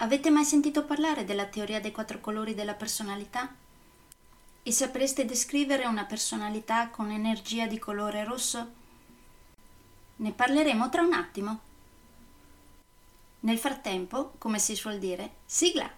Avete mai sentito parlare della teoria dei quattro colori della personalità? E sapreste descrivere una personalità con energia di colore rosso? Ne parleremo tra un attimo. Nel frattempo, come si suol dire, sigla!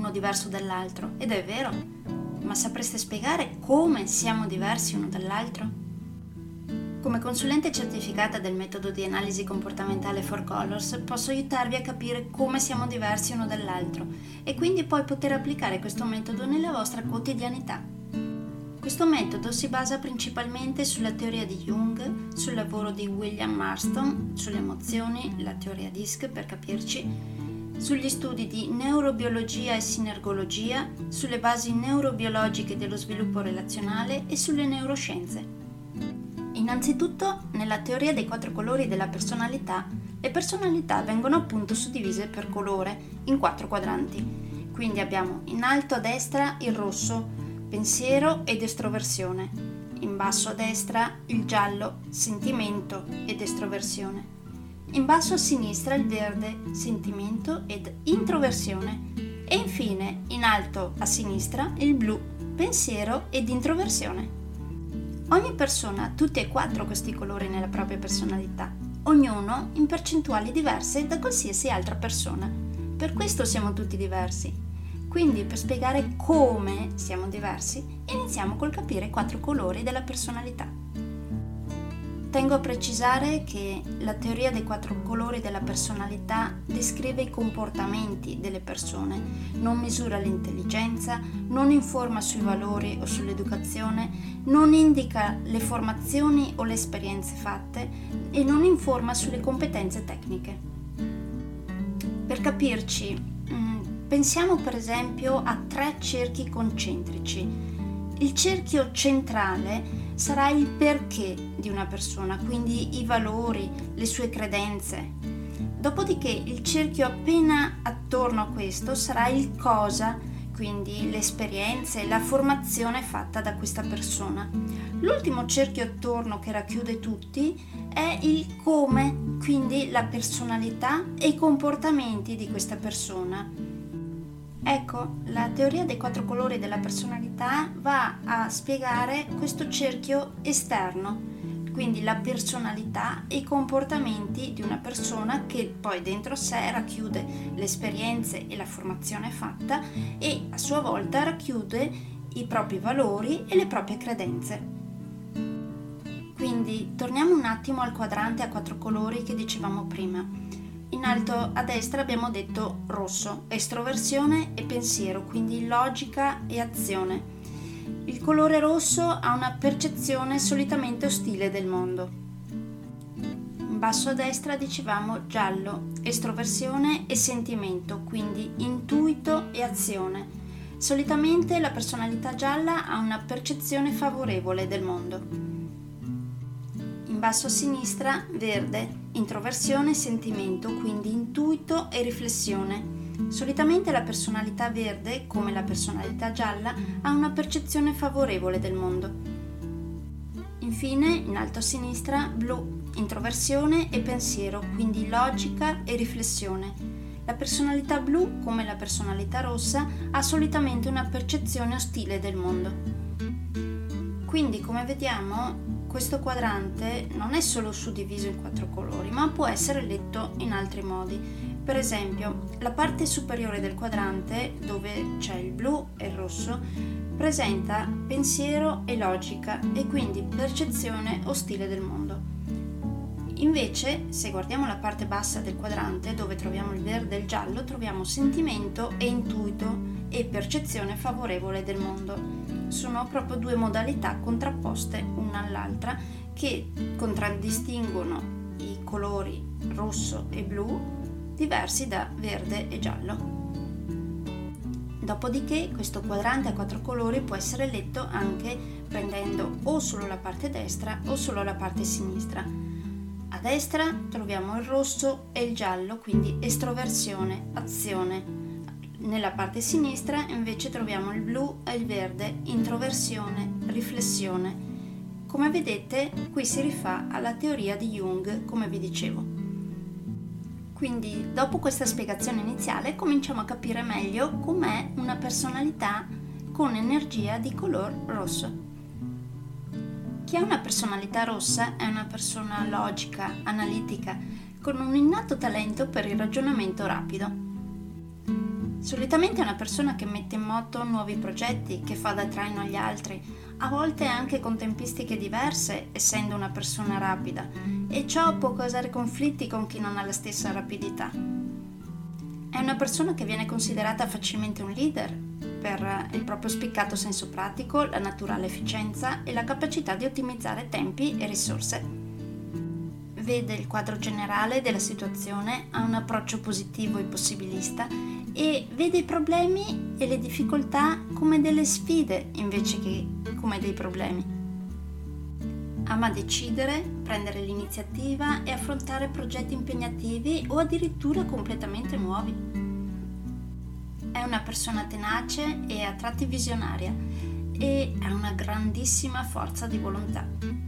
diverso dall'altro, ed è vero, ma sapreste spiegare come siamo diversi uno dall'altro? Come consulente certificata del metodo di analisi comportamentale 4Colors posso aiutarvi a capire come siamo diversi uno dall'altro e quindi poi poter applicare questo metodo nella vostra quotidianità. Questo metodo si basa principalmente sulla teoria di Jung, sul lavoro di William Marston, sulle emozioni, la teoria DISC per capirci, sugli studi di neurobiologia e sinergologia, sulle basi neurobiologiche dello sviluppo relazionale e sulle neuroscienze. Innanzitutto, nella teoria dei quattro colori della personalità, le personalità vengono appunto suddivise per colore in quattro quadranti. Quindi abbiamo in alto a destra il rosso, pensiero ed estroversione, in basso a destra il giallo, sentimento ed estroversione in basso a sinistra il verde, sentimento ed introversione e infine in alto a sinistra il blu, pensiero ed introversione. Ogni persona ha tutti e quattro questi colori nella propria personalità, ognuno in percentuali diverse da qualsiasi altra persona. Per questo siamo tutti diversi. Quindi per spiegare come siamo diversi, iniziamo col capire i quattro colori della personalità. Tengo a precisare che la teoria dei quattro colori della personalità descrive i comportamenti delle persone, non misura l'intelligenza, non informa sui valori o sull'educazione, non indica le formazioni o le esperienze fatte e non informa sulle competenze tecniche. Per capirci, mm, pensiamo per esempio a tre cerchi concentrici. Il cerchio centrale sarà il perché di una persona, quindi i valori, le sue credenze. Dopodiché il cerchio appena attorno a questo sarà il cosa, quindi le esperienze, la formazione fatta da questa persona. L'ultimo cerchio attorno che racchiude tutti è il come, quindi la personalità e i comportamenti di questa persona Ecco, la teoria dei quattro colori della personalità va a spiegare questo cerchio esterno, quindi la personalità e i comportamenti di una persona che poi dentro sé racchiude le esperienze e la formazione fatta e a sua volta racchiude i propri valori e le proprie credenze. Quindi torniamo un attimo al quadrante a quattro colori che dicevamo prima. In alto a destra abbiamo detto rosso, estroversione e pensiero, quindi logica e azione. Il colore rosso ha una percezione solitamente ostile del mondo. In basso a destra dicevamo giallo, estroversione e sentimento, quindi intuito e azione. Solitamente la personalità gialla ha una percezione favorevole del mondo basso a sinistra verde, introversione e sentimento, quindi intuito e riflessione. Solitamente la personalità verde, come la personalità gialla, ha una percezione favorevole del mondo. Infine, in alto a sinistra, blu, introversione e pensiero, quindi logica e riflessione. La personalità blu, come la personalità rossa, ha solitamente una percezione ostile del mondo. Quindi, come vediamo, questo quadrante non è solo suddiviso in quattro colori, ma può essere letto in altri modi. Per esempio, la parte superiore del quadrante, dove c'è il blu e il rosso, presenta pensiero e logica e quindi percezione ostile del mondo. Invece, se guardiamo la parte bassa del quadrante, dove troviamo il verde e il giallo, troviamo sentimento e intuito e percezione favorevole del mondo sono proprio due modalità contrapposte una all'altra che contraddistinguono i colori rosso e blu diversi da verde e giallo. Dopodiché questo quadrante a quattro colori può essere letto anche prendendo o solo la parte destra o solo la parte sinistra. A destra troviamo il rosso e il giallo, quindi estroversione, azione, nella parte sinistra invece troviamo il blu e il verde, introversione, riflessione. Come vedete qui si rifà alla teoria di Jung, come vi dicevo. Quindi dopo questa spiegazione iniziale cominciamo a capire meglio com'è una personalità con energia di color rosso. Chi ha una personalità rossa è una persona logica, analitica, con un innato talento per il ragionamento rapido Solitamente è una persona che mette in moto nuovi progetti, che fa da traino agli altri, a volte anche con tempistiche diverse, essendo una persona rapida, e ciò può causare conflitti con chi non ha la stessa rapidità. È una persona che viene considerata facilmente un leader per il proprio spiccato senso pratico, la naturale efficienza e la capacità di ottimizzare tempi e risorse vede il quadro generale della situazione, ha un approccio positivo e possibilista e vede i problemi e le difficoltà come delle sfide invece che come dei problemi. Ama decidere, prendere l'iniziativa e affrontare progetti impegnativi o addirittura completamente nuovi. È una persona tenace e a tratti visionaria e ha una grandissima forza di volontà.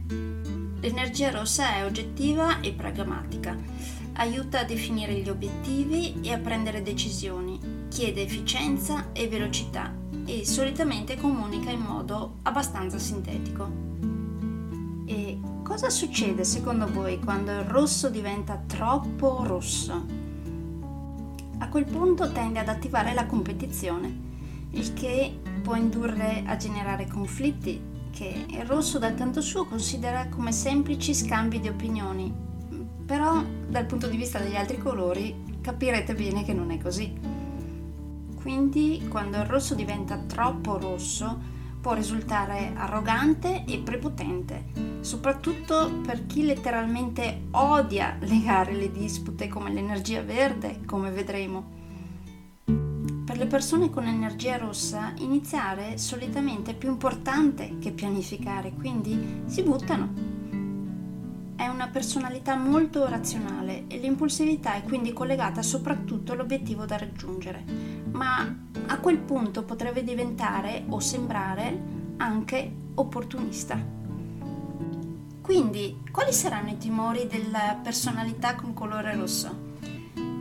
L'energia rossa è oggettiva e pragmatica aiuta a definire gli obiettivi e a prendere decisioni, chiede efficienza e velocità e solitamente comunica in modo abbastanza sintetico. E cosa succede secondo voi quando il rosso diventa troppo rosso? A quel punto tende ad attivare la competizione, il che può indurre a generare conflitti che il rosso dal canto suo considera come semplici scambi di opinioni però dal punto di vista degli altri colori capirete bene che non è così. Quindi quando il rosso diventa troppo rosso può risultare arrogante e prepotente, soprattutto per chi letteralmente odia legare le dispute come l'energia verde, come vedremo. Per le persone con energia rossa iniziare solitamente è più importante che pianificare, quindi si buttano è una personalità molto razionale e l'impulsività è quindi collegata soprattutto all'obiettivo da raggiungere, ma a quel punto potrebbe diventare o sembrare anche opportunista. Quindi, quali saranno i timori della personalità con colore rosso?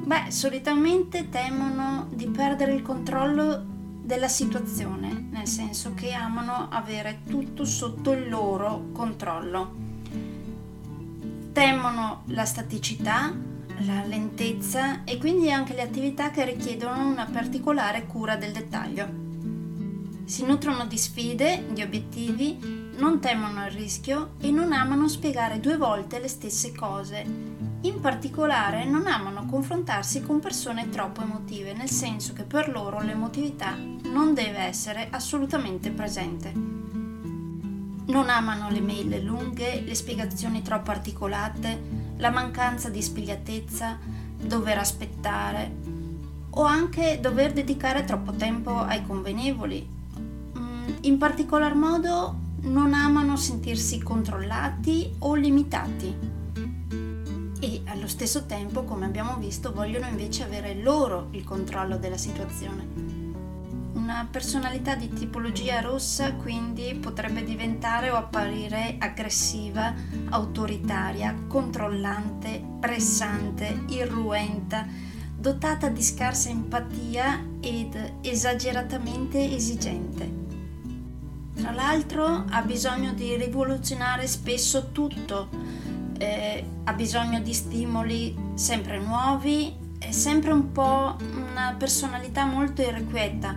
Beh, solitamente temono di perdere il controllo della situazione, nel senso che amano avere tutto sotto il loro controllo temono la staticità, la lentezza e quindi anche le attività che richiedono una particolare cura del dettaglio. Si nutrono di sfide, di obiettivi, non temono il rischio e non amano spiegare due volte le stesse cose. In particolare non amano confrontarsi con persone troppo emotive, nel senso che per loro l'emotività non deve essere assolutamente presente. Non amano le mail lunghe, le spiegazioni troppo articolate, la mancanza di spigliatezza, dover aspettare o anche dover dedicare troppo tempo ai convenevoli. Mm, in particolar modo non amano sentirsi controllati o limitati allo stesso tempo, come abbiamo visto, vogliono invece avere loro il controllo della situazione. Una personalità di tipologia rossa quindi potrebbe diventare o apparire aggressiva, autoritaria, controllante, pressante, irruenta, dotata di scarsa empatia ed esageratamente esigente. Tra l'altro ha bisogno di rivoluzionare spesso tutto, eh, ha bisogno di stimoli sempre nuovi, è sempre un po' una personalità molto irrequieta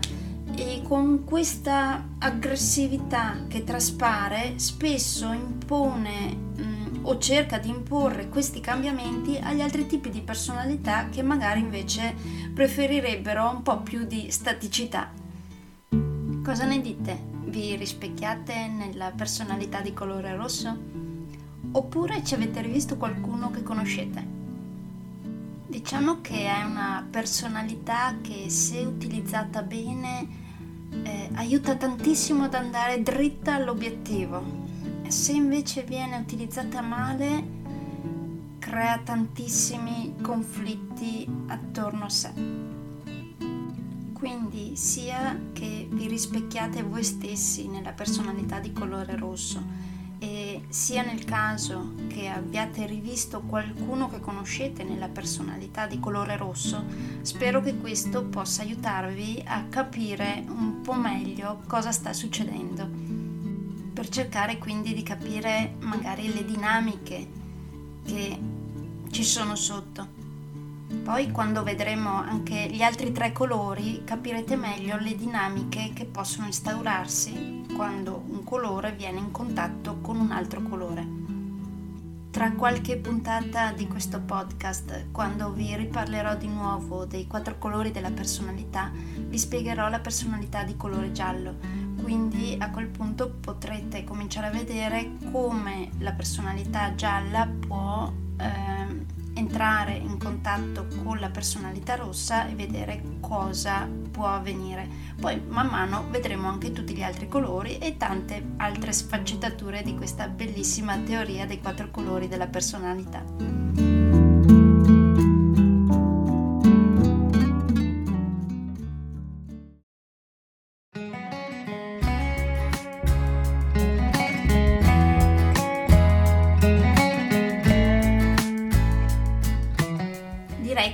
e con questa aggressività che traspare spesso impone mh, mm, o cerca di imporre questi cambiamenti agli altri tipi di personalità che magari invece preferirebbero un po' più di staticità. Cosa ne dite? Vi rispecchiate nella personalità di colore rosso? Oppure ci avete rivisto qualcuno che conoscete? Diciamo che è una personalità che se utilizzata bene eh, aiuta tantissimo ad andare dritta all'obiettivo. Se invece viene utilizzata male crea tantissimi conflitti attorno a sé. Quindi sia che vi rispecchiate voi stessi nella personalità di colore rosso sia nel caso che abbiate rivisto qualcuno che conoscete nella personalità di colore rosso, spero che questo possa aiutarvi a capire un po' meglio cosa sta succedendo, per cercare quindi di capire magari le dinamiche che ci sono sotto. Poi quando vedremo anche gli altri tre colori capirete meglio le dinamiche che possono instaurarsi quando un colore viene in contatto con un altro colore. Tra qualche puntata di questo podcast, quando vi riparlerò di nuovo dei quattro colori della personalità, vi spiegherò la personalità di colore giallo, quindi a quel punto potrete cominciare a vedere come la personalità gialla può eh, entrare in contatto con la personalità rossa e vedere cosa può avvenire. Poi man mano vedremo anche tutti gli altri colori e tante altre sfaccettature di questa bellissima teoria dei quattro colori della personalità.